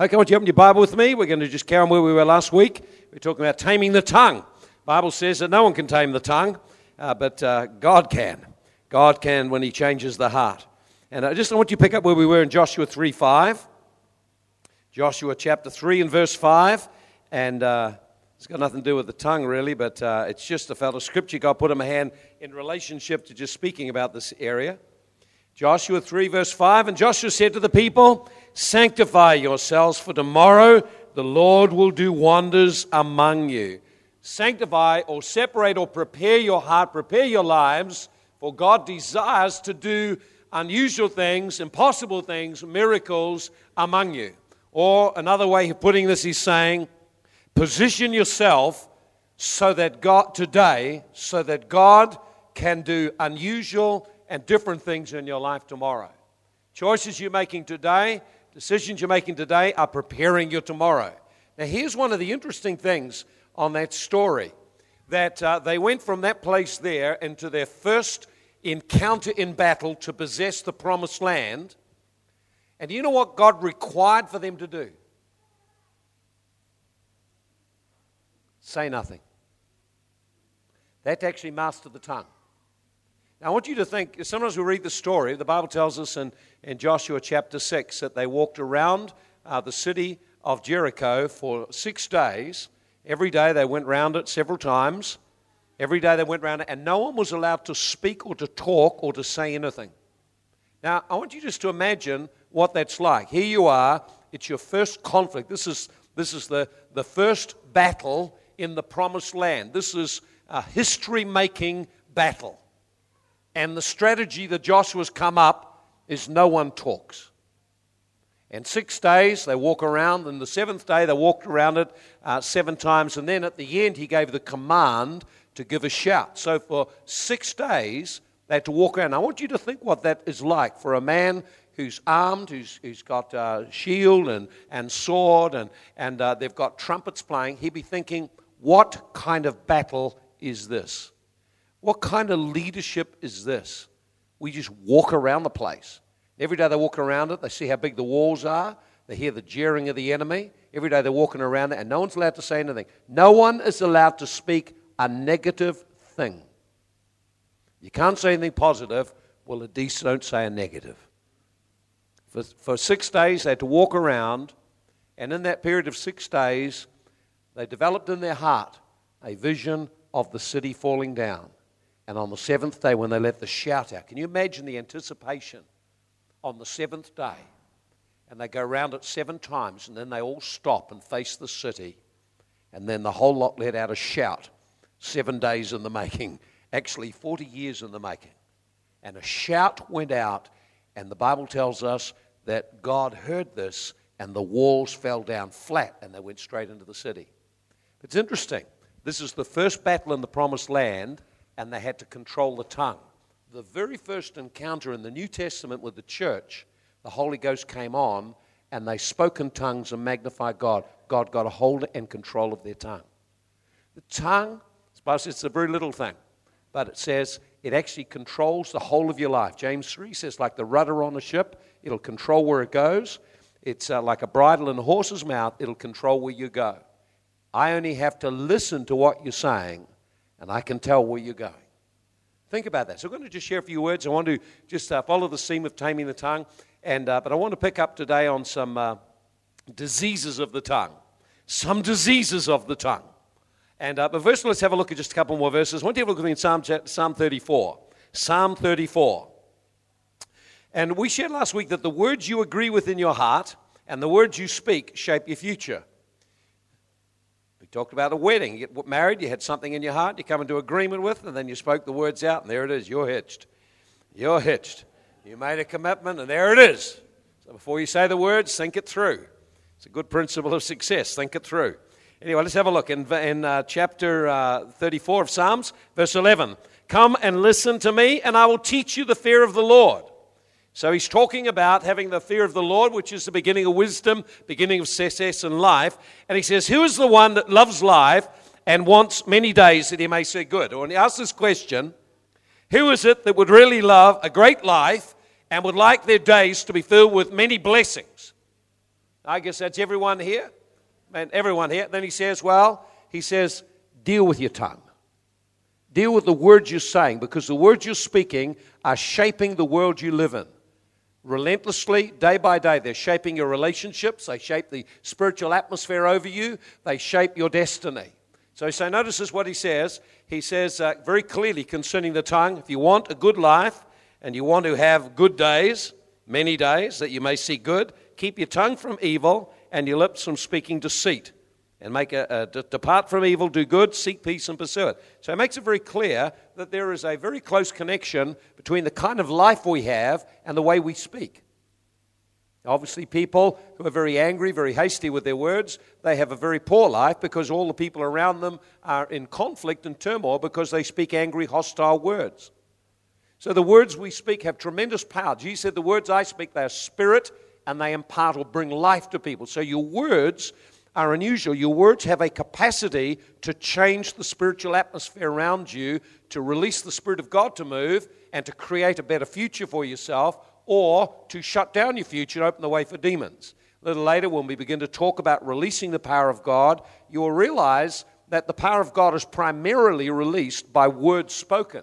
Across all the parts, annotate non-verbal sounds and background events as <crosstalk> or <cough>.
Okay, I want you open your Bible with me. We're going to just carry on where we were last week. We're talking about taming the tongue. Bible says that no one can tame the tongue, uh, but uh, God can. God can when He changes the heart. And I just want you to pick up where we were in Joshua 3 5. Joshua chapter 3 and verse 5. And uh, it's got nothing to do with the tongue, really, but uh, it's just a fellow scripture God put in my hand in relationship to just speaking about this area. Joshua 3, verse 5. And Joshua said to the people, Sanctify yourselves, for tomorrow the Lord will do wonders among you. Sanctify or separate or prepare your heart, prepare your lives, for God desires to do unusual things, impossible things, miracles among you. Or another way of putting this is saying, position yourself so that God today, so that God can do unusual and different things in your life tomorrow. Choices you're making today, decisions you're making today are preparing you tomorrow. Now, here's one of the interesting things on that story that uh, they went from that place there into their first encounter in battle to possess the promised land. And you know what God required for them to do? Say nothing. To actually master the tongue. Now, I want you to think, sometimes we read the story, the Bible tells us in, in Joshua chapter 6 that they walked around uh, the city of Jericho for six days. Every day they went round it several times. Every day they went round it, and no one was allowed to speak or to talk or to say anything. Now, I want you just to imagine what that's like. Here you are, it's your first conflict. This is, this is the, the first battle in the promised land. This is a history making battle. And the strategy that Joshua's come up is no one talks. And six days they walk around, and the seventh day they walked around it uh, seven times, and then at the end he gave the command to give a shout. So for six days they had to walk around. I want you to think what that is like for a man who's armed, who's, who's got uh, shield and, and sword, and, and uh, they've got trumpets playing. He'd be thinking, what kind of battle is this? What kind of leadership is this? We just walk around the place. Every day they walk around it, they see how big the walls are, they hear the jeering of the enemy. Every day they're walking around it, and no one's allowed to say anything. No one is allowed to speak a negative thing. You can't say anything positive, well, at least don't say a negative. For, for six days, they had to walk around, and in that period of six days, they developed in their heart a vision of the city falling down. And on the seventh day, when they let the shout out, can you imagine the anticipation on the seventh day? And they go around it seven times, and then they all stop and face the city. And then the whole lot let out a shout. Seven days in the making, <laughs> actually 40 years in the making. And a shout went out, and the Bible tells us that God heard this, and the walls fell down flat, and they went straight into the city. It's interesting. This is the first battle in the promised land and they had to control the tongue. The very first encounter in the New Testament with the church, the Holy Ghost came on and they spoke in tongues and magnified God. God got a hold and control of their tongue. The tongue, it's a very little thing, but it says it actually controls the whole of your life. James 3 says, like the rudder on a ship, it'll control where it goes. It's uh, like a bridle in a horse's mouth, it'll control where you go. I only have to listen to what you're saying and I can tell where you're going. Think about that. So I'm going to just share a few words. I want to just uh, follow the theme of taming the tongue, and uh, but I want to pick up today on some uh, diseases of the tongue, some diseases of the tongue. And uh, but first, let's have a look at just a couple more verses. I want you to look at me in Psalm, Psalm 34. Psalm 34. And we shared last week that the words you agree with in your heart and the words you speak shape your future talked about a wedding. You get married, you had something in your heart you come into agreement with, and then you spoke the words out, and there it is. You're hitched. You're hitched. You made a commitment, and there it is. So before you say the words, think it through. It's a good principle of success. Think it through. Anyway, let's have a look in, in uh, chapter uh, 34 of Psalms, verse 11. Come and listen to me, and I will teach you the fear of the Lord. So he's talking about having the fear of the Lord, which is the beginning of wisdom, beginning of success in life. And he says, Who is the one that loves life and wants many days that he may see good? Or when he asks this question, who is it that would really love a great life and would like their days to be filled with many blessings? I guess that's everyone here. And everyone here. Then he says, well, he says, deal with your tongue. Deal with the words you're saying because the words you're speaking are shaping the world you live in. Relentlessly, day by day, they're shaping your relationships, they shape the spiritual atmosphere over you, they shape your destiny. So, so notices what he says. He says uh, very clearly concerning the tongue if you want a good life and you want to have good days, many days that you may see good, keep your tongue from evil and your lips from speaking deceit and make a, a d- depart from evil, do good, seek peace, and pursue it. So it makes it very clear that there is a very close connection between the kind of life we have and the way we speak. Obviously, people who are very angry, very hasty with their words, they have a very poor life because all the people around them are in conflict and turmoil because they speak angry, hostile words. So the words we speak have tremendous power. Jesus said, The words I speak, they are spirit and they impart or bring life to people. So your words are unusual. Your words have a capacity to change the spiritual atmosphere around you, to release the Spirit of God to move, and to create a better future for yourself, or to shut down your future and open the way for demons. A little later, when we begin to talk about releasing the power of God, you will realize that the power of God is primarily released by words spoken.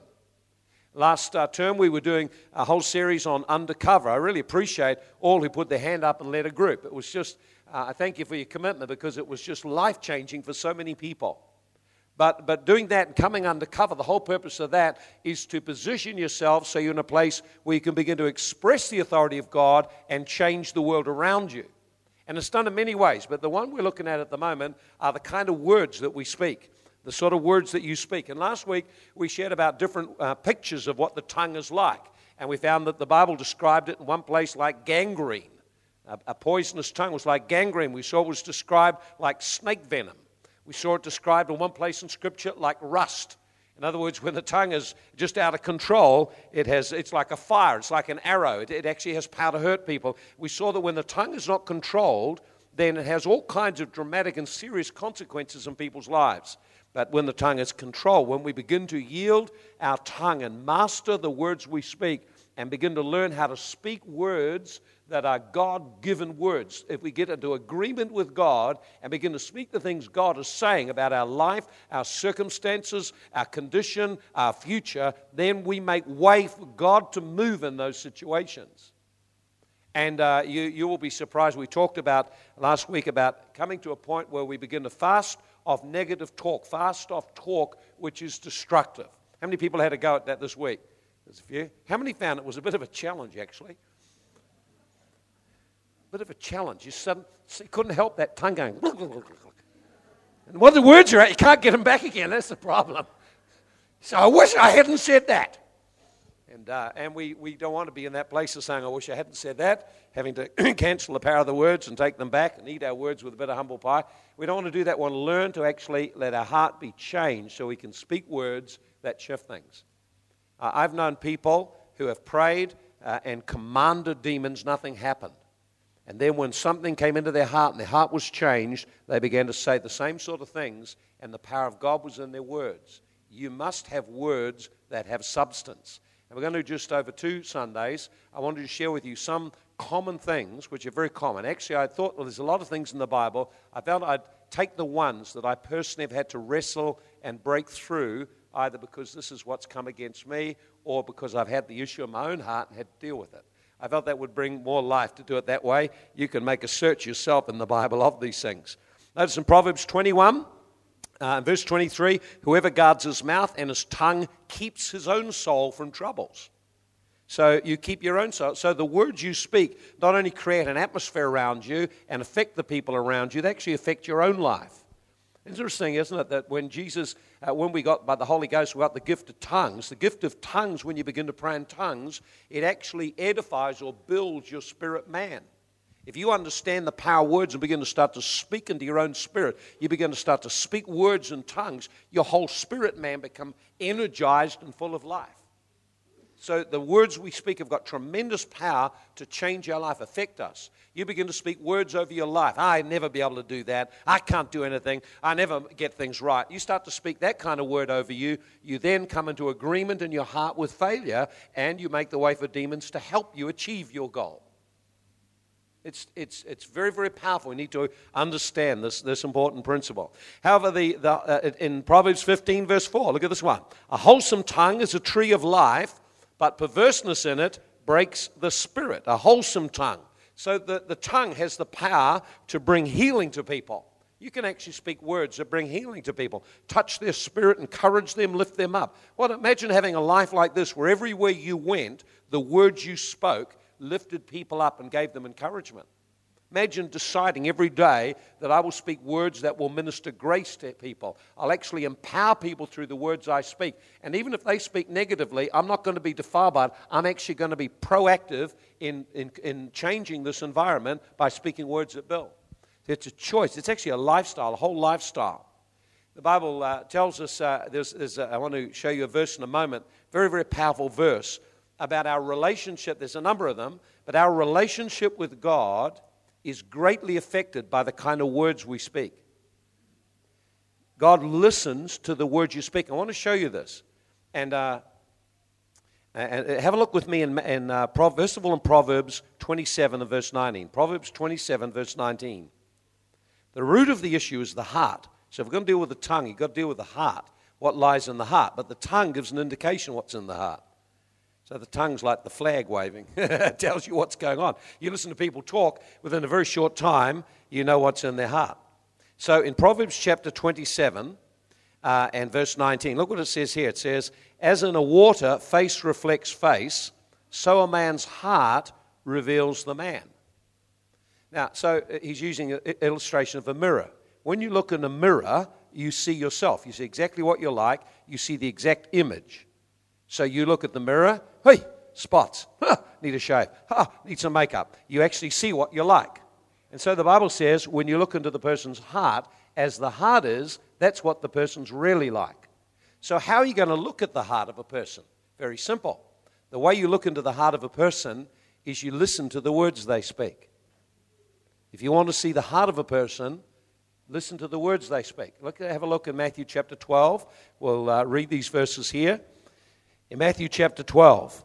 Last uh, term, we were doing a whole series on undercover. I really appreciate all who put their hand up and led a group. It was just, I thank you for your commitment because it was just life changing for so many people. But, but doing that and coming undercover, the whole purpose of that is to position yourself so you're in a place where you can begin to express the authority of God and change the world around you. And it's done in many ways, but the one we're looking at at the moment are the kind of words that we speak the sort of words that you speak. And last week we shared about different uh, pictures of what the tongue is like. And we found that the Bible described it in one place like gangrene. A, a poisonous tongue was like gangrene. We saw it was described like snake venom. We saw it described in one place in Scripture like rust. In other words, when the tongue is just out of control, it has, it's like a fire, it's like an arrow. It, it actually has power to hurt people. We saw that when the tongue is not controlled, then it has all kinds of dramatic and serious consequences in people's lives. But when the tongue is controlled, when we begin to yield our tongue and master the words we speak and begin to learn how to speak words that are God given words, if we get into agreement with God and begin to speak the things God is saying about our life, our circumstances, our condition, our future, then we make way for God to move in those situations. And uh, you, you will be surprised. We talked about last week about coming to a point where we begin to fast off negative talk, fast off talk which is destructive. How many people had a go at that this week? There's a few. How many found it was a bit of a challenge, actually? Bit of a challenge. You, suddenly, couldn't help that tongue going. And when the words are out, you can't get them back again. That's the problem. So I wish I hadn't said that. And, uh, and we, we don't want to be in that place of saying, I wish I hadn't said that, having to <clears throat> cancel the power of the words and take them back and eat our words with a bit of humble pie. We don't want to do that. We want to learn to actually let our heart be changed so we can speak words that shift things. Uh, I've known people who have prayed uh, and commanded demons, nothing happened. And then when something came into their heart and their heart was changed, they began to say the same sort of things, and the power of God was in their words. You must have words that have substance. And we're going to do just over two Sundays. I wanted to share with you some common things, which are very common. Actually, I thought, well, there's a lot of things in the Bible. I felt I'd take the ones that I personally have had to wrestle and break through, either because this is what's come against me or because I've had the issue in my own heart and had to deal with it. I felt that would bring more life to do it that way. You can make a search yourself in the Bible of these things. Notice in Proverbs 21, uh, verse 23 whoever guards his mouth and his tongue keeps his own soul from troubles. So you keep your own soul. So the words you speak not only create an atmosphere around you and affect the people around you, they actually affect your own life. Interesting, isn't it, that when Jesus, uh, when we got by the Holy Ghost, we got the gift of tongues. The gift of tongues, when you begin to pray in tongues, it actually edifies or builds your spirit man. If you understand the power of words and begin to start to speak into your own spirit, you begin to start to speak words in tongues, your whole spirit man become energized and full of life. So the words we speak have got tremendous power to change our life, affect us. You begin to speak words over your life. I never be able to do that. I can't do anything. I never get things right. You start to speak that kind of word over you. You then come into agreement in your heart with failure, and you make the way for demons to help you achieve your goal. It's, it's, it's very, very powerful. We need to understand this, this important principle. However, the, the, uh, in Proverbs 15, verse 4, look at this one. A wholesome tongue is a tree of life, but perverseness in it breaks the spirit. A wholesome tongue. So the, the tongue has the power to bring healing to people. You can actually speak words that bring healing to people, touch their spirit, encourage them, lift them up. Well, imagine having a life like this where everywhere you went, the words you spoke lifted people up and gave them encouragement. Imagine deciding every day that I will speak words that will minister grace to people. I'll actually empower people through the words I speak. And even if they speak negatively, I'm not going to be defiled by it. I'm actually going to be proactive in, in, in changing this environment by speaking words that build. It's a choice, it's actually a lifestyle, a whole lifestyle. The Bible uh, tells us, uh, there's, there's a, I want to show you a verse in a moment, very, very powerful verse about our relationship. There's a number of them, but our relationship with God is greatly affected by the kind of words we speak. God listens to the words you speak. I want to show you this. And, uh, and have a look with me in, in uh, first of all in Proverbs 27 and verse 19. Proverbs 27, verse 19. The root of the issue is the heart. So if we're going to deal with the tongue, you've got to deal with the heart, what lies in the heart. But the tongue gives an indication what's in the heart. So the tongue's like the flag waving. <laughs> it tells you what's going on. You listen to people talk, within a very short time, you know what's in their heart. So in Proverbs chapter 27 uh, and verse 19, look what it says here. It says, As in a water, face reflects face, so a man's heart reveals the man. Now, so uh, he's using an illustration of a mirror. When you look in a mirror, you see yourself. You see exactly what you're like, you see the exact image. So you look at the mirror, hey, spots, huh, need a shave, huh, need some makeup. You actually see what you're like. And so the Bible says when you look into the person's heart, as the heart is, that's what the person's really like. So, how are you going to look at the heart of a person? Very simple. The way you look into the heart of a person is you listen to the words they speak. If you want to see the heart of a person, listen to the words they speak. Look, have a look in Matthew chapter 12. We'll uh, read these verses here in Matthew chapter 12.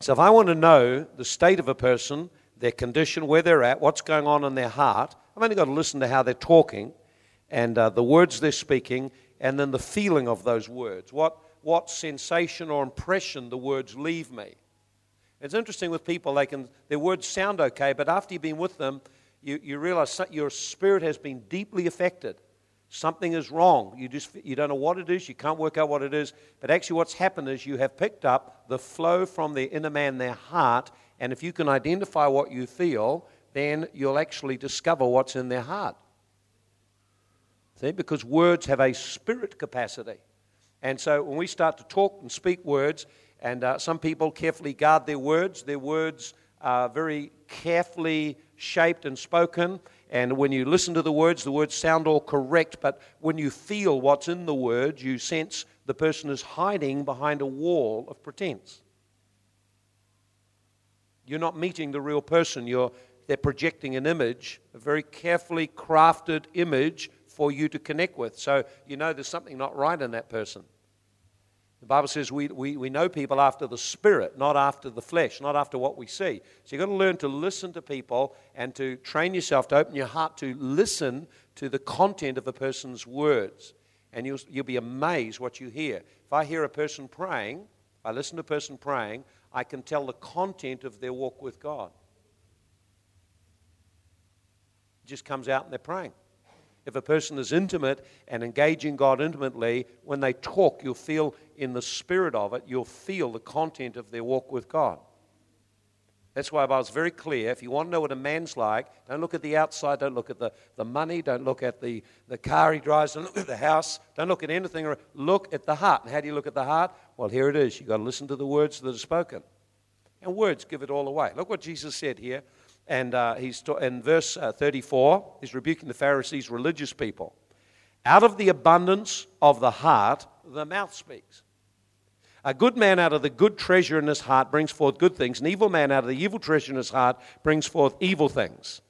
So, if I want to know the state of a person, their condition, where they're at, what's going on in their heart, I've only got to listen to how they're talking and uh, the words they're speaking, and then the feeling of those words. What, what sensation or impression the words leave me. It's interesting with people, they can, their words sound okay, but after you've been with them, you, you realize your spirit has been deeply affected. Something is wrong. You just you don't know what it is. You can't work out what it is. But actually, what's happened is you have picked up the flow from their inner man, their heart. And if you can identify what you feel, then you'll actually discover what's in their heart. See, because words have a spirit capacity. And so when we start to talk and speak words, and uh, some people carefully guard their words, their words are very carefully shaped and spoken. And when you listen to the words, the words sound all correct, but when you feel what's in the words, you sense the person is hiding behind a wall of pretense. You're not meeting the real person. You're, they're projecting an image, a very carefully crafted image for you to connect with. So you know there's something not right in that person. The Bible says we, we, we know people after the spirit, not after the flesh, not after what we see. So you've got to learn to listen to people and to train yourself to open your heart to listen to the content of a person's words. And you'll, you'll be amazed what you hear. If I hear a person praying, if I listen to a person praying, I can tell the content of their walk with God. It just comes out and they're praying. If a person is intimate and engaging God intimately, when they talk, you'll feel in the spirit of it, you'll feel the content of their walk with God. That's why I was very clear. If you want to know what a man's like, don't look at the outside, don't look at the, the money, don't look at the, the car he drives, don't look at the house, don't look at anything. Look at the heart. And how do you look at the heart? Well, here it is. You've got to listen to the words that are spoken. And words give it all away. Look what Jesus said here and uh, he's in verse uh, 34, he's rebuking the Pharisees, religious people. Out of the abundance of the heart, the mouth speaks. A good man out of the good treasure in his heart brings forth good things. An evil man out of the evil treasure in his heart brings forth evil things.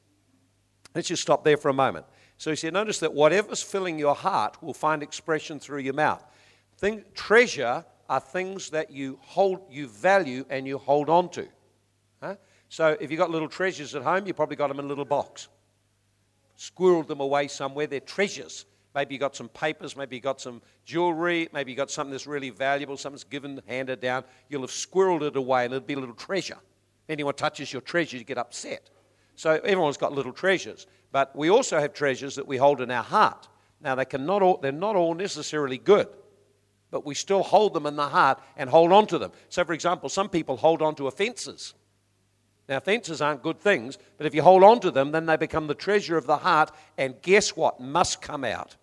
Let's just stop there for a moment. So he said, notice that whatever's filling your heart will find expression through your mouth. Thing, treasure are things that you hold, you value, and you hold on to. Huh? So if you've got little treasures at home, you probably got them in a little box. Squirreled them away somewhere. They're treasures. Maybe you got some papers, maybe you got some jewelry, maybe you got something that's really valuable, something's given, handed down. You'll have squirreled it away and it'll be a little treasure. Anyone touches your treasure, you get upset. So everyone's got little treasures. But we also have treasures that we hold in our heart. Now, they cannot all, they're not all necessarily good, but we still hold them in the heart and hold on to them. So, for example, some people hold on to offenses. Now, offenses aren't good things, but if you hold on to them, then they become the treasure of the heart, and guess what must come out?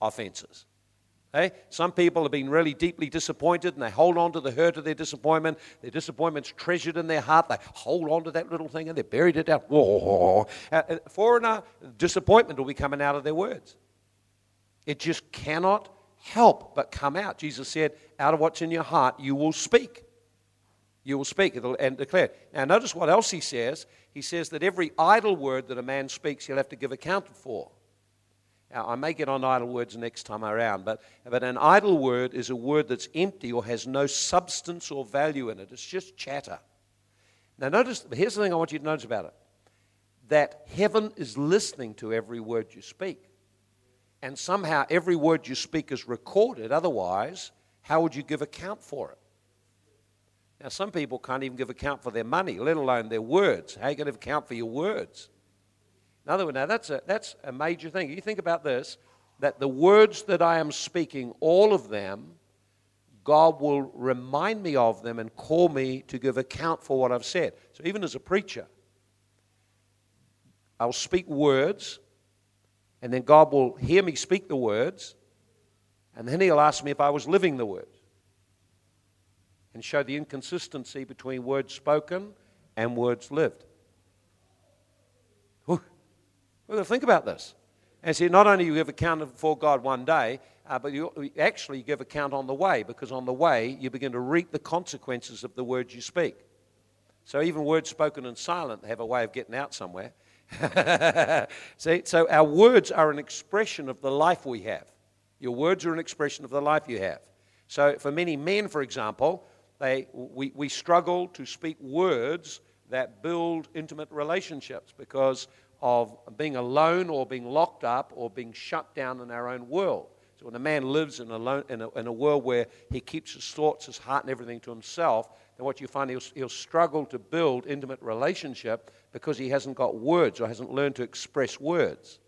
Offenses. Hey? Some people have been really deeply disappointed and they hold on to the hurt of their disappointment. Their disappointment's treasured in their heart. They hold on to that little thing and they buried it out. Whoa. Uh, foreigner, disappointment will be coming out of their words. It just cannot help but come out. Jesus said, out of what's in your heart, you will speak. You will speak and declare. Now, notice what else he says. He says that every idle word that a man speaks, he'll have to give account for. I may get on idle words next time around, but, but an idle word is a word that's empty or has no substance or value in it. It's just chatter. Now, notice, here's the thing I want you to notice about it that heaven is listening to every word you speak. And somehow every word you speak is recorded. Otherwise, how would you give account for it? Now, some people can't even give account for their money, let alone their words. How are you going to account for your words? In other words, now that's a, that's a major thing. You think about this that the words that I am speaking, all of them, God will remind me of them and call me to give account for what I've said. So even as a preacher, I'll speak words, and then God will hear me speak the words, and then He'll ask me if I was living the words and show the inconsistency between words spoken and words lived. We've got to think about this. And see, not only you give account before God one day, uh, but you actually give account on the way, because on the way you begin to reap the consequences of the words you speak. So even words spoken in silent have a way of getting out somewhere. <laughs> see, so our words are an expression of the life we have. Your words are an expression of the life you have. So for many men, for example, they, we, we struggle to speak words that build intimate relationships because of being alone or being locked up or being shut down in our own world. So when a man lives in a, in a, in a world where he keeps his thoughts, his heart, and everything to himself, then what you find he'll, he'll struggle to build intimate relationship because he hasn't got words or hasn't learned to express words.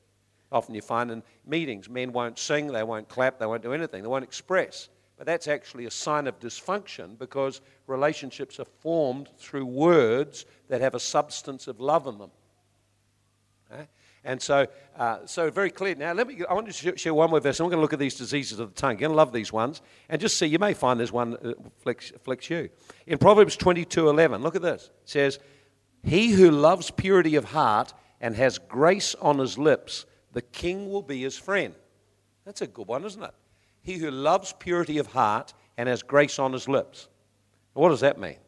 Often you find in meetings, men won't sing, they won't clap, they won't do anything, they won't express. But that's actually a sign of dysfunction because relationships are formed through words that have a substance of love in them. And so, uh, so very clear. Now, let me. I want to share one more verse. I'm going to look at these diseases of the tongue. You're going to love these ones, and just see. You may find there's one that flicks, flicks you. In Proverbs 22:11, look at this. It says, "He who loves purity of heart and has grace on his lips, the king will be his friend." That's a good one, isn't it? He who loves purity of heart and has grace on his lips. What does that mean?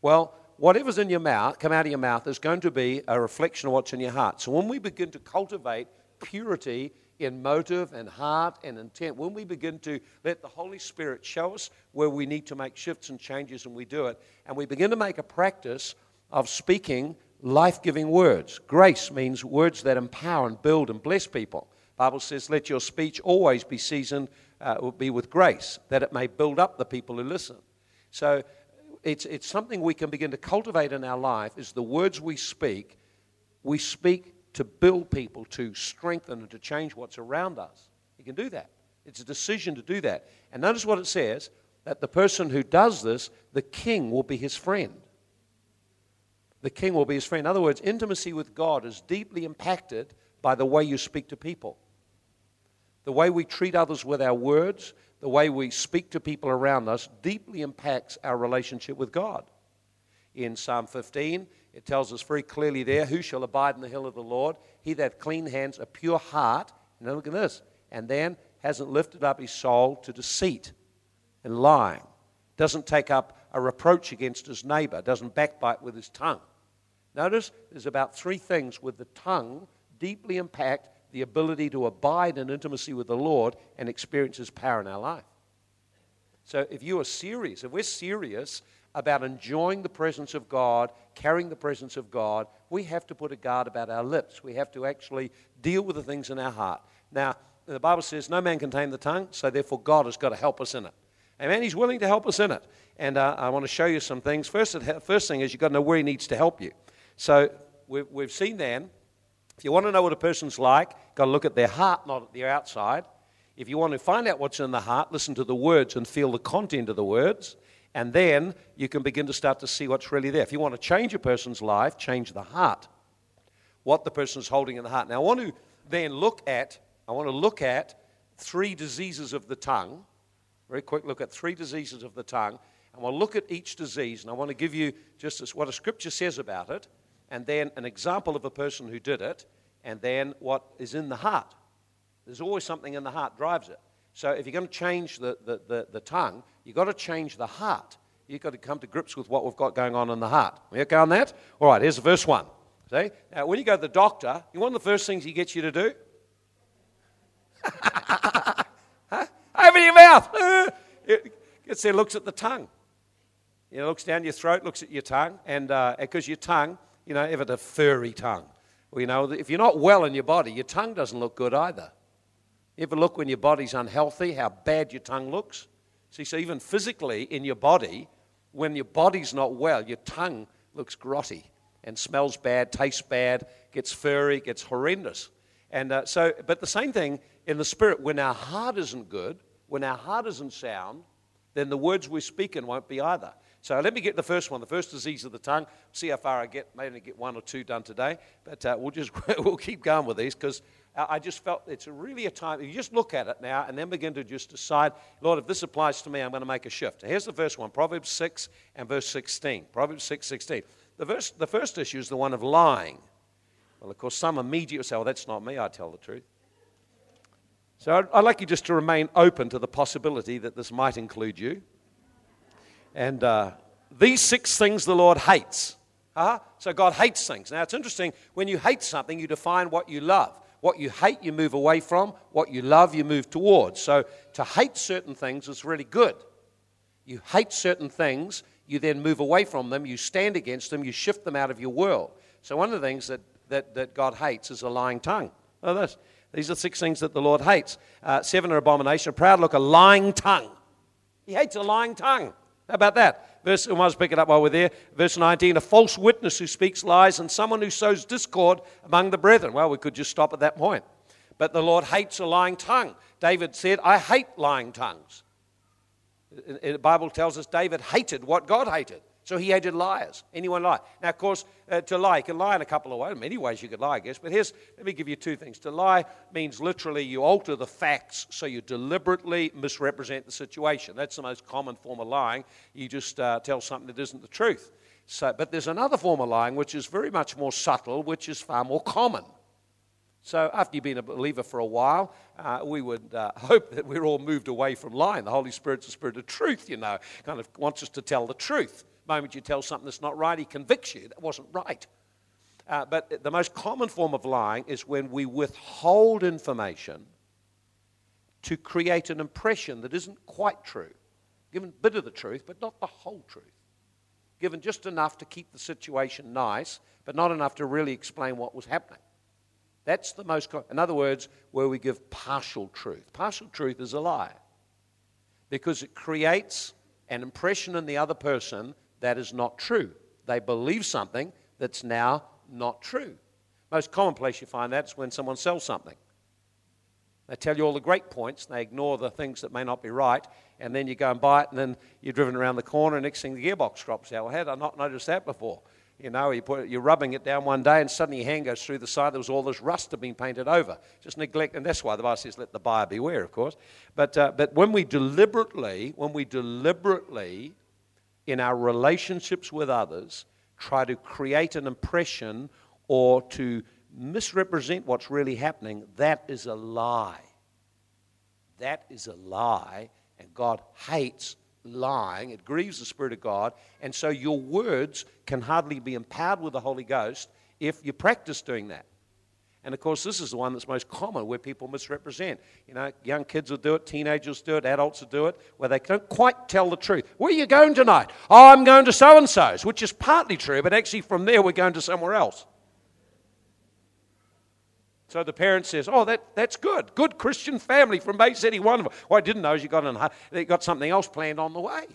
Well, whatever's in your mouth, come out of your mouth, is going to be a reflection of what's in your heart. So when we begin to cultivate purity in motive and heart and intent, when we begin to let the Holy Spirit show us where we need to make shifts and changes and we do it, and we begin to make a practice of speaking life-giving words. Grace means words that empower and build and bless people. Bible says, let your speech always be seasoned, uh, be with grace, that it may build up the people who listen. So it's, it's something we can begin to cultivate in our life is the words we speak, we speak to build people, to strengthen and to change what's around us. You can do that. It's a decision to do that. And notice what it says that the person who does this, the king will be his friend. The king will be his friend. In other words, intimacy with God is deeply impacted by the way you speak to people. The way we treat others with our words, the way we speak to people around us deeply impacts our relationship with God. In Psalm 15, it tells us very clearly there who shall abide in the hill of the Lord? He that hath clean hands, a pure heart. And then look at this. And then hasn't lifted up his soul to deceit and lying. Doesn't take up a reproach against his neighbor. Doesn't backbite with his tongue. Notice there's about three things with the tongue deeply impact the ability to abide in intimacy with the Lord and experience His power in our life. So if you are serious, if we're serious about enjoying the presence of God, carrying the presence of God, we have to put a guard about our lips. We have to actually deal with the things in our heart. Now, the Bible says no man can tame the tongue, so therefore God has got to help us in it. Amen. He's willing to help us in it. And uh, I want to show you some things. First, first thing is you've got to know where He needs to help you. So we've, we've seen then, if you want to know what a person's like, got to look at their heart, not at their outside. If you want to find out what's in the heart, listen to the words and feel the content of the words. And then you can begin to start to see what's really there. If you want to change a person's life, change the heart. What the person is holding in the heart. Now, I want to then look at, I want to look at three diseases of the tongue. Very quick look at three diseases of the tongue. And we'll look at each disease, and I want to give you just what a scripture says about it, and then an example of a person who did it, and then what is in the heart. There's always something in the heart drives it. So if you're going to change the, the, the, the tongue, you've got to change the heart. You've got to come to grips with what we've got going on in the heart. We okay on that? All right, here's verse 1. See? Now, when you go to the doctor, you one of the first things he gets you to do? <laughs> huh? Open your mouth. <laughs> it gets there, looks at the tongue. You know, looks down your throat, looks at your tongue, and because uh, your tongue, you know, ever a furry tongue. Well, you know, if you're not well in your body, your tongue doesn't look good either. You ever look when your body's unhealthy, how bad your tongue looks? See, so even physically in your body, when your body's not well, your tongue looks grotty and smells bad, tastes bad, gets furry, gets horrendous. And uh, so, but the same thing in the spirit, when our heart isn't good, when our heart isn't sound, then the words we speak in won't be either. So let me get the first one, the first disease of the tongue. See how far I get. Maybe get one or two done today, but uh, we'll just <laughs> we'll keep going with these because I just felt it's really a time. You just look at it now and then begin to just decide, Lord, if this applies to me, I'm going to make a shift. Here's the first one Proverbs 6 and verse 16. Proverbs 6 16. The, verse, the first issue is the one of lying. Well, of course, some immediately say, well, that's not me, I tell the truth. So I'd like you just to remain open to the possibility that this might include you. And uh, these six things the Lord hates. Uh-huh. So God hates things. Now it's interesting, when you hate something, you define what you love. What you hate, you move away from. What you love, you move towards. So to hate certain things is really good. You hate certain things, you then move away from them, you stand against them, you shift them out of your world. So one of the things that, that, that God hates is a lying tongue. Oh, this. These are six things that the Lord hates. Uh, seven are abomination, a proud look, a lying tongue. He hates a lying tongue. How about that? Verse, I might pick it up while we're there. Verse 19, a false witness who speaks lies and someone who sows discord among the brethren. Well, we could just stop at that point. But the Lord hates a lying tongue. David said, I hate lying tongues. The Bible tells us David hated what God hated. So he hated liars. Anyone lie? Now, of course, uh, to lie, you can lie in a couple of ways. Many ways you could lie, I guess. But here's, let me give you two things. To lie means literally you alter the facts so you deliberately misrepresent the situation. That's the most common form of lying. You just uh, tell something that isn't the truth. So, but there's another form of lying which is very much more subtle, which is far more common. So, after you've been a believer for a while, uh, we would uh, <laughs> hope that we're all moved away from lying. The Holy Spirit's the Spirit of truth, you know, kind of wants us to tell the truth moment you tell something that's not right, he convicts you. That wasn't right. Uh, but the most common form of lying is when we withhold information to create an impression that isn't quite true. Given a bit of the truth, but not the whole truth. Given just enough to keep the situation nice, but not enough to really explain what was happening. That's the most, in other words, where we give partial truth. Partial truth is a lie because it creates an impression in the other person that is not true. They believe something that's now not true. Most common place you find that is when someone sells something. They tell you all the great points, they ignore the things that may not be right, and then you go and buy it, and then you're driven around the corner, and next thing the gearbox drops out. Well, had I not noticed that before? You know, you put, you're rubbing it down one day, and suddenly your hand goes through the side. There was all this rust had been painted over. Just neglect, and that's why the Bible says, "Let the buyer beware." Of course, but uh, but when we deliberately, when we deliberately in our relationships with others try to create an impression or to misrepresent what's really happening, that is a lie. That is a lie, and God hates lying. It grieves the Spirit of God, and so your words can hardly be empowered with the Holy Ghost if you practice doing that. And of course, this is the one that's most common where people misrepresent. You know, young kids will do it, teenagers do it, adults will do it, where they don't quite tell the truth. Where are you going tonight? Oh, I'm going to so and so's, which is partly true, but actually from there we're going to somewhere else. So the parent says, Oh, that, that's good. Good Christian family from Bay City. Wonderful. What I didn't know is you got, an, you got something else planned on the way.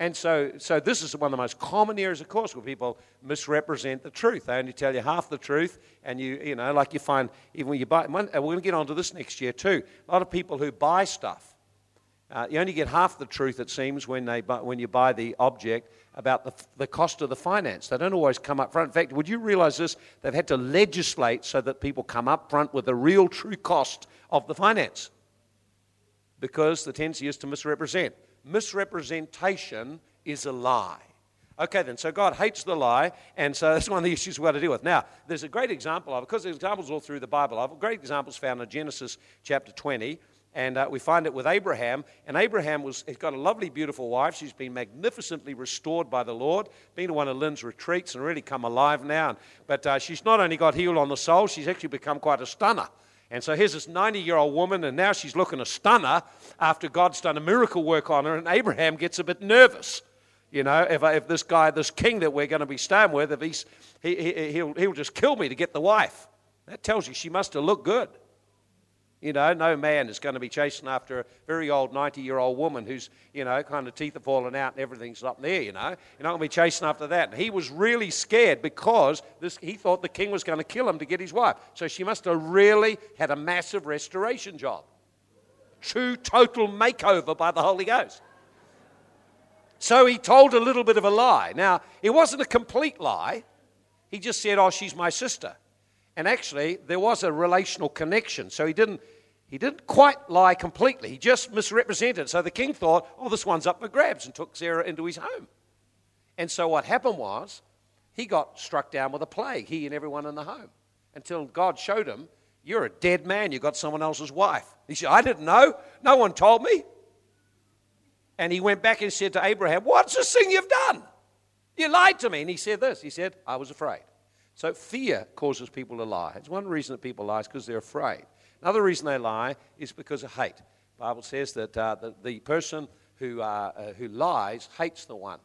And so, so this is one of the most common areas, of course, where people misrepresent the truth. They only tell you half the truth, and you, you know, like you find even when you buy. We're going to get onto this next year too. A lot of people who buy stuff, uh, you only get half the truth, it seems, when they buy, when you buy the object about the, the cost of the finance. They don't always come up front. In fact, would you realize this? They've had to legislate so that people come up front with the real true cost of the finance, because the tendency is to misrepresent misrepresentation is a lie. Okay, then, so God hates the lie, and so that's one of the issues we've got to deal with. Now, there's a great example of it, because there's examples all through the Bible of Great examples found in Genesis chapter 20, and uh, we find it with Abraham. And Abraham was, he's got a lovely, beautiful wife. She's been magnificently restored by the Lord, been to one of Lynn's retreats and really come alive now. But uh, she's not only got healed on the soul, she's actually become quite a stunner. And so here's this 90 year old woman, and now she's looking a stunner after God's done a miracle work on her, and Abraham gets a bit nervous. You know, if, uh, if this guy, this king that we're going to be staying with, if he's, he, he, he'll, he'll just kill me to get the wife. That tells you she must have looked good. You know, no man is going to be chasing after a very old 90 year old woman who's, you know, kind of teeth are falling out and everything's up there, you know. You're not going to be chasing after that. And he was really scared because this, he thought the king was going to kill him to get his wife. So she must have really had a massive restoration job. True, total makeover by the Holy Ghost. So he told a little bit of a lie. Now, it wasn't a complete lie. He just said, Oh, she's my sister. And actually, there was a relational connection. So he didn't he didn't quite lie completely, he just misrepresented. So the king thought, oh, this one's up for grabs, and took Sarah into his home. And so what happened was, he got struck down with a plague, he and everyone in the home, until God showed him, You're a dead man, you got someone else's wife. He said, I didn't know, no one told me. And he went back and said to Abraham, What's this thing you've done? You lied to me. And he said this He said, I was afraid. So fear causes people to lie. It's one reason that people lie is because they're afraid. Another reason they lie is because of hate. The Bible says that uh, the, the, person who, uh, uh, who lies hates the one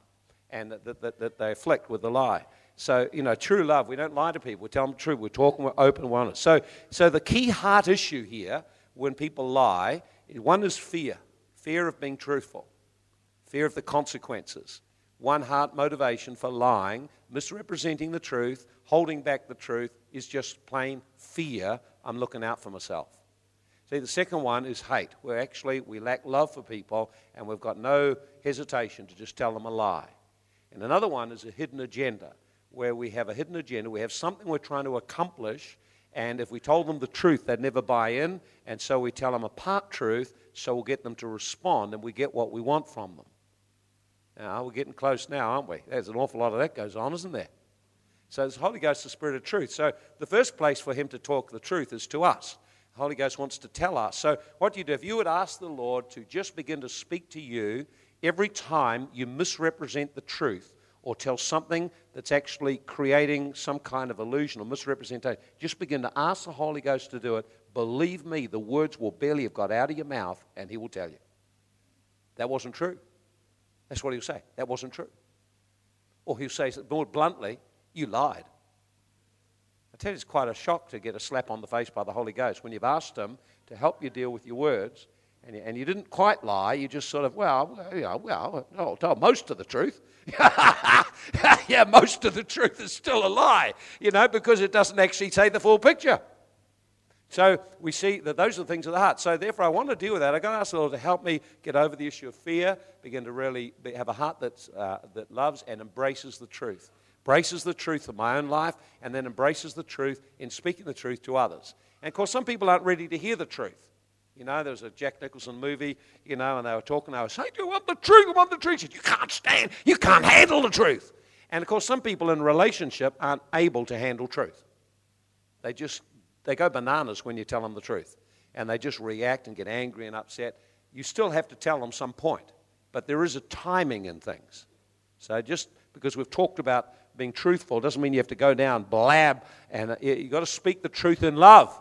and that, that, that, they afflict with the lie. So, you know, true love, we don't lie to people. We tell them the truth. We're talking, we're open, we're honest. So, so the key heart issue here when people lie, is one is fear. Fear of being truthful. Fear of the consequences. One heart motivation for lying, misrepresenting the truth, holding back the truth is just plain fear I'm looking out for myself. See, the second one is hate, where actually we lack love for people and we've got no hesitation to just tell them a lie. And another one is a hidden agenda, where we have a hidden agenda, we have something we're trying to accomplish, and if we told them the truth, they'd never buy in, and so we tell them a part truth, so we'll get them to respond and we get what we want from them. Now, we're getting close now, aren't we? There's an awful lot of that goes on, isn't there? So the Holy Ghost is the Spirit of truth. So the first place for him to talk the truth is to us. The Holy Ghost wants to tell us. So what do you do? If you would ask the Lord to just begin to speak to you every time you misrepresent the truth or tell something that's actually creating some kind of illusion or misrepresentation, just begin to ask the Holy Ghost to do it. Believe me, the words will barely have got out of your mouth and he will tell you. That wasn't true. That's what he'll say. That wasn't true. Or he'll say more bluntly, you lied. I tell you, it's quite a shock to get a slap on the face by the Holy Ghost when you've asked Him to help you deal with your words, and you, and you didn't quite lie. You just sort of, well, yeah, well, I'll tell most of the truth. <laughs> yeah, most of the truth is still a lie, you know, because it doesn't actually say the full picture. So we see that those are the things of the heart. So therefore, I want to deal with that. I've got to ask the Lord to help me get over the issue of fear, begin to really have a heart that's, uh, that loves and embraces the truth embraces the truth of my own life, and then embraces the truth in speaking the truth to others. And of course, some people aren't ready to hear the truth. You know, there was a Jack Nicholson movie, you know, and they were talking, they were saying, Do you want the truth? You want the truth? Said, you can't stand, you can't handle the truth. And of course, some people in relationship aren't able to handle truth. They just, they go bananas when you tell them the truth. And they just react and get angry and upset. You still have to tell them some point. But there is a timing in things. So just because we've talked about being truthful. Doesn't mean you have to go down, blab, and uh, you've got to speak the truth in love.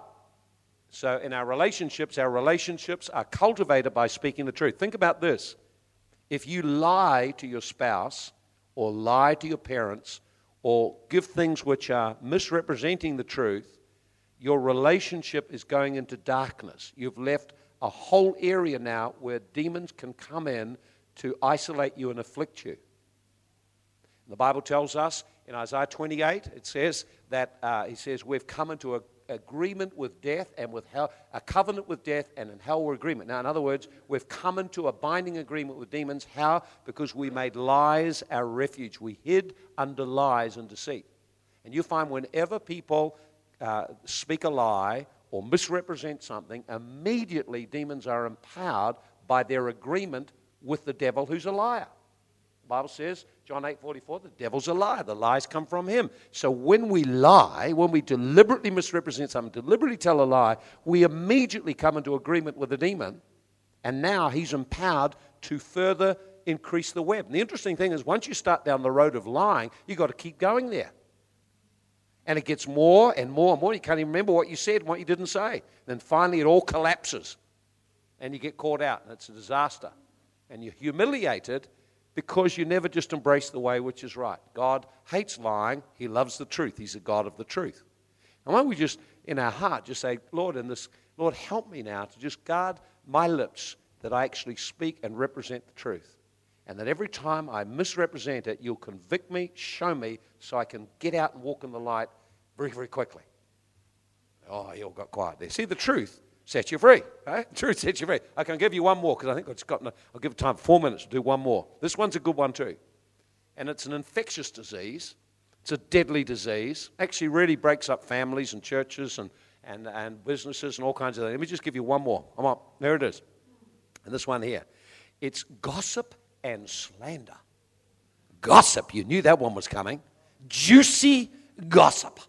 So, in our relationships, our relationships are cultivated by speaking the truth. Think about this. If you lie to your spouse, or lie to your parents, or give things which are misrepresenting the truth, your relationship is going into darkness. You've left a whole area now where demons can come in to isolate you and afflict you. The Bible tells us in Isaiah 28, it says that uh, he says, We've come into a agreement with death and with hell, a covenant with death and in hell we're agreement. Now, in other words, we've come into a binding agreement with demons. How? Because we made lies our refuge. We hid under lies and deceit. And you find whenever people uh, speak a lie or misrepresent something, immediately demons are empowered by their agreement with the devil who's a liar. The Bible says, John 8 44, the devil's a liar. The lies come from him. So when we lie, when we deliberately misrepresent something, deliberately tell a lie, we immediately come into agreement with the demon, and now he's empowered to further increase the web. And the interesting thing is, once you start down the road of lying, you've got to keep going there. And it gets more and more and more. You can't even remember what you said and what you didn't say. Then finally, it all collapses. And you get caught out, and it's a disaster. And you're humiliated because you never just embrace the way which is right. God hates lying, He loves the truth. He's a God of the truth. And why don't we just, in our heart, just say, Lord, in this, Lord, help me now to just guard my lips that I actually speak and represent the truth and that every time I misrepresent it, you'll convict me, show me, so I can get out and walk in the light very, very quickly. Oh, you all got quiet there. See, the truth sets you free. Right? Eh? <laughs> Truth sets you free. I can give you one more because I think it's got. I'll give time four minutes to do one more. This one's a good one too, and it's an infectious disease. It's a deadly disease. Actually, really breaks up families and churches and, and, and businesses and all kinds of things. Let me just give you one more. Come on, there it is. And this one here. It's gossip and slander. Gossip, you knew that one was coming. Juicy gossip.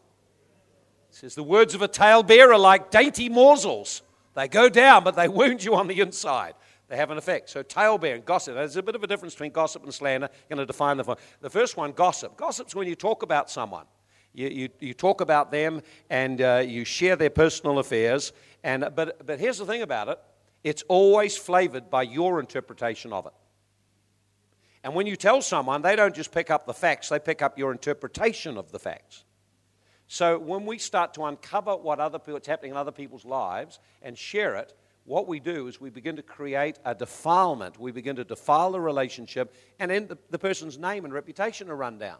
Says the words of a talebearer are like dainty morsels. They go down, but they <laughs> wound you on the inside. They have an effect. So, talebearer gossip. There's a bit of a difference between gossip and slander. I'm going to define the The first one, gossip. Gossip's when you talk about someone. You, you, you talk about them and uh, you share their personal affairs. And, but, but here's the thing about it it's always flavored by your interpretation of it. And when you tell someone, they don't just pick up the facts, they pick up your interpretation of the facts. So when we start to uncover what other, what's happening in other people's lives and share it, what we do is we begin to create a defilement. We begin to defile the relationship, and then the, the person's name and reputation are run down.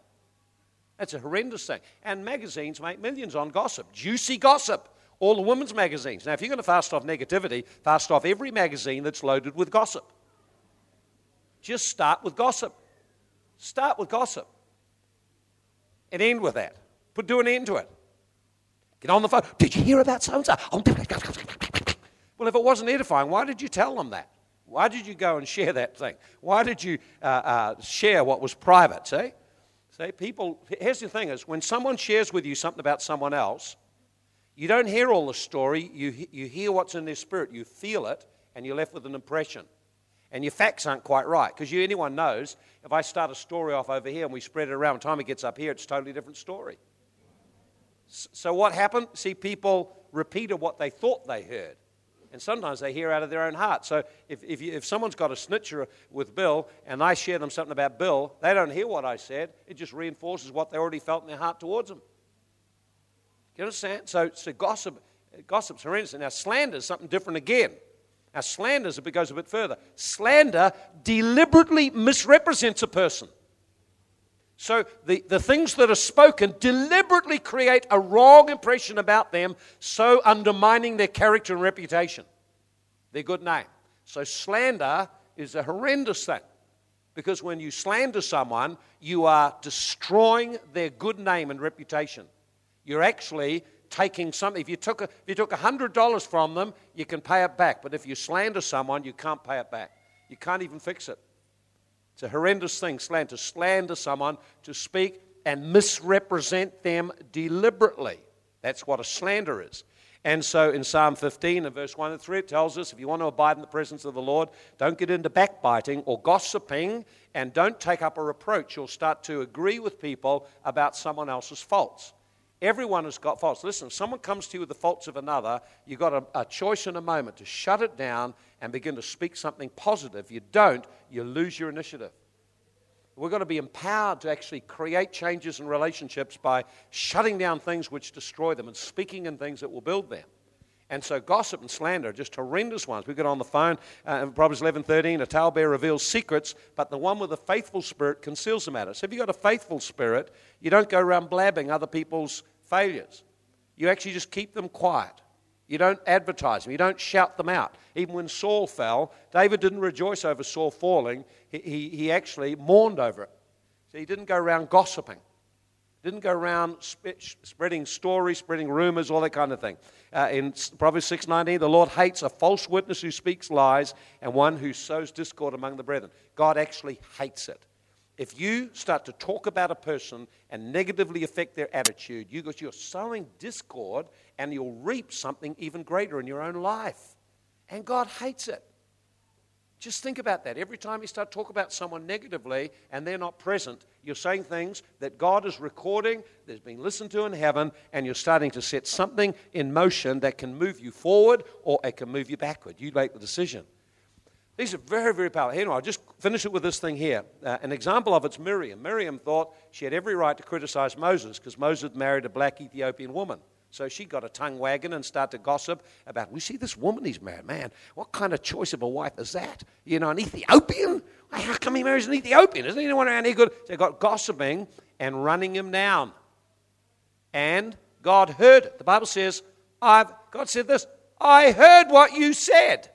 That's a horrendous thing. And magazines make millions on gossip, juicy gossip. All the women's magazines. Now, if you're going to fast off negativity, fast off every magazine that's loaded with gossip. Just start with gossip. Start with gossip. And end with that. Put do an end to it. Get on the phone. Did you hear about so and so? Well, if it wasn't edifying, why did you tell them that? Why did you go and share that thing? Why did you uh, uh, share what was private? See? See, people, here's the thing is when someone shares with you something about someone else, you don't hear all the story, you, you hear what's in their spirit, you feel it, and you're left with an impression and your facts aren't quite right. Because anyone knows if I start a story off over here and we spread it around, the time it gets up here, it's a totally different story. So what happened? See, people repeated what they thought they heard. And sometimes they hear out of their own heart. So if, if, you, if someone's got a snitcher with Bill and I share them something about Bill, they don't hear what I said. It just reinforces what they already felt in their heart towards him. You understand? So, so gossip, gossip's horrendous. Now, slander is something different again. Now, slander goes a bit further. Slander deliberately misrepresents a person. So, the, the things that are spoken deliberately create a wrong impression about them, so undermining their character and reputation, their good name. So, slander is a horrendous thing because when you slander someone, you are destroying their good name and reputation. You're actually taking something. If you took, a, if you took $100 from them, you can pay it back. But if you slander someone, you can't pay it back. You can't even fix it. It's a horrendous thing, slander. Slander someone, to speak and misrepresent them deliberately. That's what a slander is. And so in Psalm 15 and verse 1 and 3, it tells us if you want to abide in the presence of the Lord, don't get into backbiting or gossiping and don't take up a reproach. You'll start to agree with people about someone else's faults. Everyone has got faults. Listen, if someone comes to you with the faults of another, you've got a, a choice in a moment to shut it down and begin to speak something positive. You don't, you lose your initiative. We're going to be empowered to actually create changes in relationships by shutting down things which destroy them and speaking in things that will build them. And so gossip and slander are just horrendous ones. We get on the phone, uh, Proverbs 11, 13, a talebearer reveals secrets, but the one with a faithful spirit conceals the matter. So if you've got a faithful spirit, you don't go around blabbing other people's failures. You actually just keep them quiet. You don't advertise them. You don't shout them out. Even when Saul fell, David didn't rejoice over Saul falling. He, he, he actually mourned over it. So he didn't go around gossiping. Didn't go around sp- spreading stories, spreading rumors, all that kind of thing. Uh, in Proverbs 6.19, the Lord hates a false witness who speaks lies and one who sows discord among the brethren. God actually hates it. If you start to talk about a person and negatively affect their attitude, you, you're sowing discord and you'll reap something even greater in your own life. And God hates it. Just think about that. Every time you start talking about someone negatively and they're not present, you're saying things that God is recording, that's being listened to in heaven, and you're starting to set something in motion that can move you forward or it can move you backward. You make the decision. These are very, very powerful. Anyway, I'll just finish it with this thing here. Uh, an example of it's Miriam. Miriam thought she had every right to criticize Moses because Moses married a black Ethiopian woman. So she got a tongue wagging and started to gossip about, we see this woman he's married. Man, what kind of choice of a wife is that? You know, an Ethiopian? How come he marries an Ethiopian? Isn't anyone around here good? They got gossiping and running him down. And God heard it. The Bible says, I've, God said this, I heard what you said.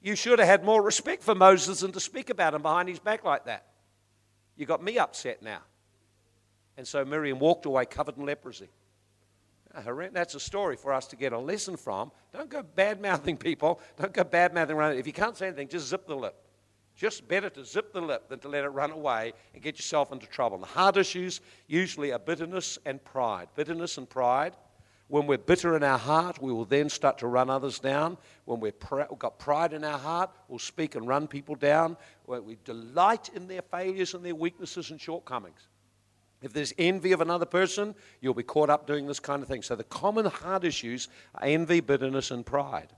You should have had more respect for Moses than to speak about him behind his back like that. You got me upset now. And so Miriam walked away covered in leprosy. That's a story for us to get a lesson from. Don't go bad mouthing people. Don't go bad mouthing around. If you can't say anything, just zip the lip. Just better to zip the lip than to let it run away and get yourself into trouble. The hard issues usually are bitterness and pride. Bitterness and pride when we're bitter in our heart, we will then start to run others down. When we've got pride in our heart, we'll speak and run people down. We delight in their failures and their weaknesses and shortcomings. If there's envy of another person, you'll be caught up doing this kind of thing. So the common heart issues are envy, bitterness, and pride.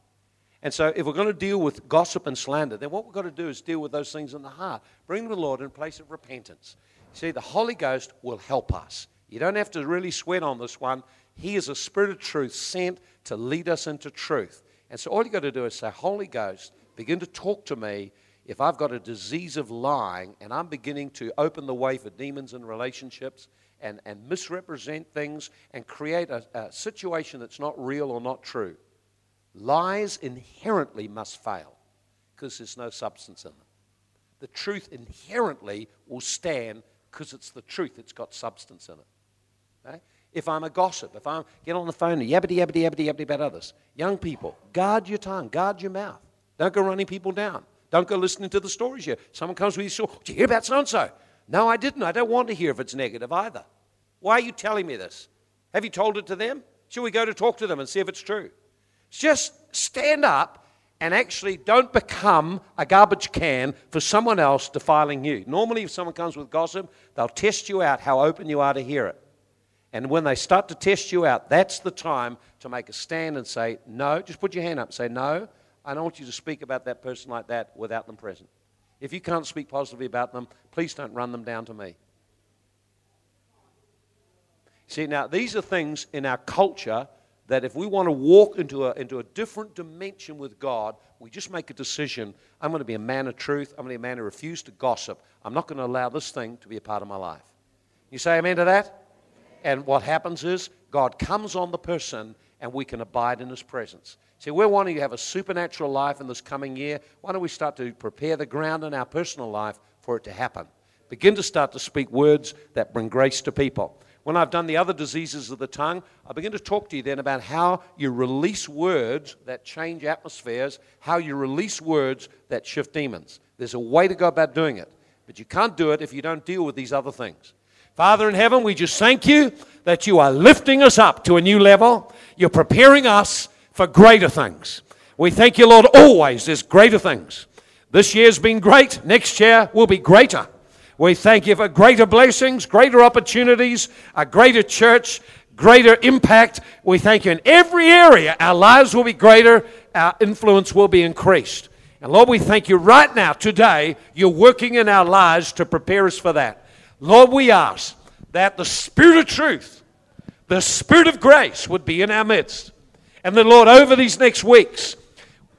And so if we're going to deal with gossip and slander, then what we've got to do is deal with those things in the heart. Bring them to the Lord in a place of repentance. See, the Holy Ghost will help us. You don't have to really sweat on this one. He is a spirit of truth sent to lead us into truth. And so all you've got to do is say, Holy Ghost, begin to talk to me. If I've got a disease of lying and I'm beginning to open the way for demons in relationships and, and misrepresent things and create a, a situation that's not real or not true, lies inherently must fail because there's no substance in them. The truth inherently will stand because it's the truth, it's got substance in it. Okay? If I'm a gossip, if I get on the phone and yabbity, yabbity, yabbity, yabbity about others. Young people, guard your tongue, guard your mouth. Don't go running people down. Don't go listening to the stories here. Someone comes with you, story. Did you hear about so and so? No, I didn't. I don't want to hear if it's negative either. Why are you telling me this? Have you told it to them? Should we go to talk to them and see if it's true? Just stand up and actually don't become a garbage can for someone else defiling you. Normally, if someone comes with gossip, they'll test you out how open you are to hear it. And when they start to test you out, that's the time to make a stand and say, No, just put your hand up and say, No, I don't want you to speak about that person like that without them present. If you can't speak positively about them, please don't run them down to me. See, now, these are things in our culture that if we want to walk into a, into a different dimension with God, we just make a decision. I'm going to be a man of truth. I'm going to be a man who refuses to gossip. I'm not going to allow this thing to be a part of my life. You say amen to that? And what happens is God comes on the person and we can abide in his presence. See, we're wanting to have a supernatural life in this coming year. Why don't we start to prepare the ground in our personal life for it to happen? Begin to start to speak words that bring grace to people. When I've done the other diseases of the tongue, I begin to talk to you then about how you release words that change atmospheres, how you release words that shift demons. There's a way to go about doing it, but you can't do it if you don't deal with these other things. Father in heaven, we just thank you that you are lifting us up to a new level. You're preparing us for greater things. We thank you, Lord, always there's greater things. This year's been great. Next year will be greater. We thank you for greater blessings, greater opportunities, a greater church, greater impact. We thank you in every area. Our lives will be greater, our influence will be increased. And Lord, we thank you right now, today, you're working in our lives to prepare us for that. Lord, we ask that the Spirit of truth, the Spirit of grace would be in our midst. And that, Lord, over these next weeks,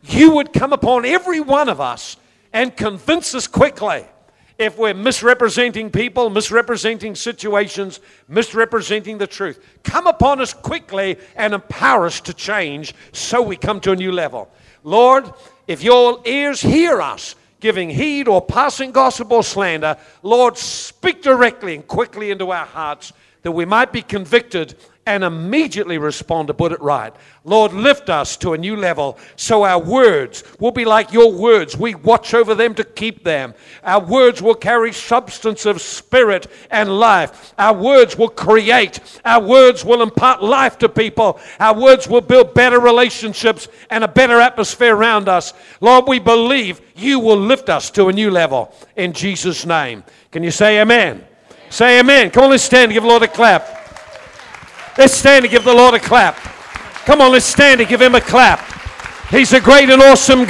you would come upon every one of us and convince us quickly if we're misrepresenting people, misrepresenting situations, misrepresenting the truth. Come upon us quickly and empower us to change so we come to a new level. Lord, if your ears hear us giving heed or passing gossip or slander, Lord, speak directly and quickly into our hearts that we might be convicted and immediately respond to put it right. Lord, lift us to a new level so our words will be like your words. We watch over them to keep them. Our words will carry substance of spirit and life. Our words will create. Our words will impart life to people. Our words will build better relationships and a better atmosphere around us. Lord, we believe you will lift us to a new level in Jesus' name. Can you say amen? Say amen. Come on, let's stand and give the Lord a clap. Let's stand and give the Lord a clap. Come on, let's stand and give him a clap. He's a great and awesome God.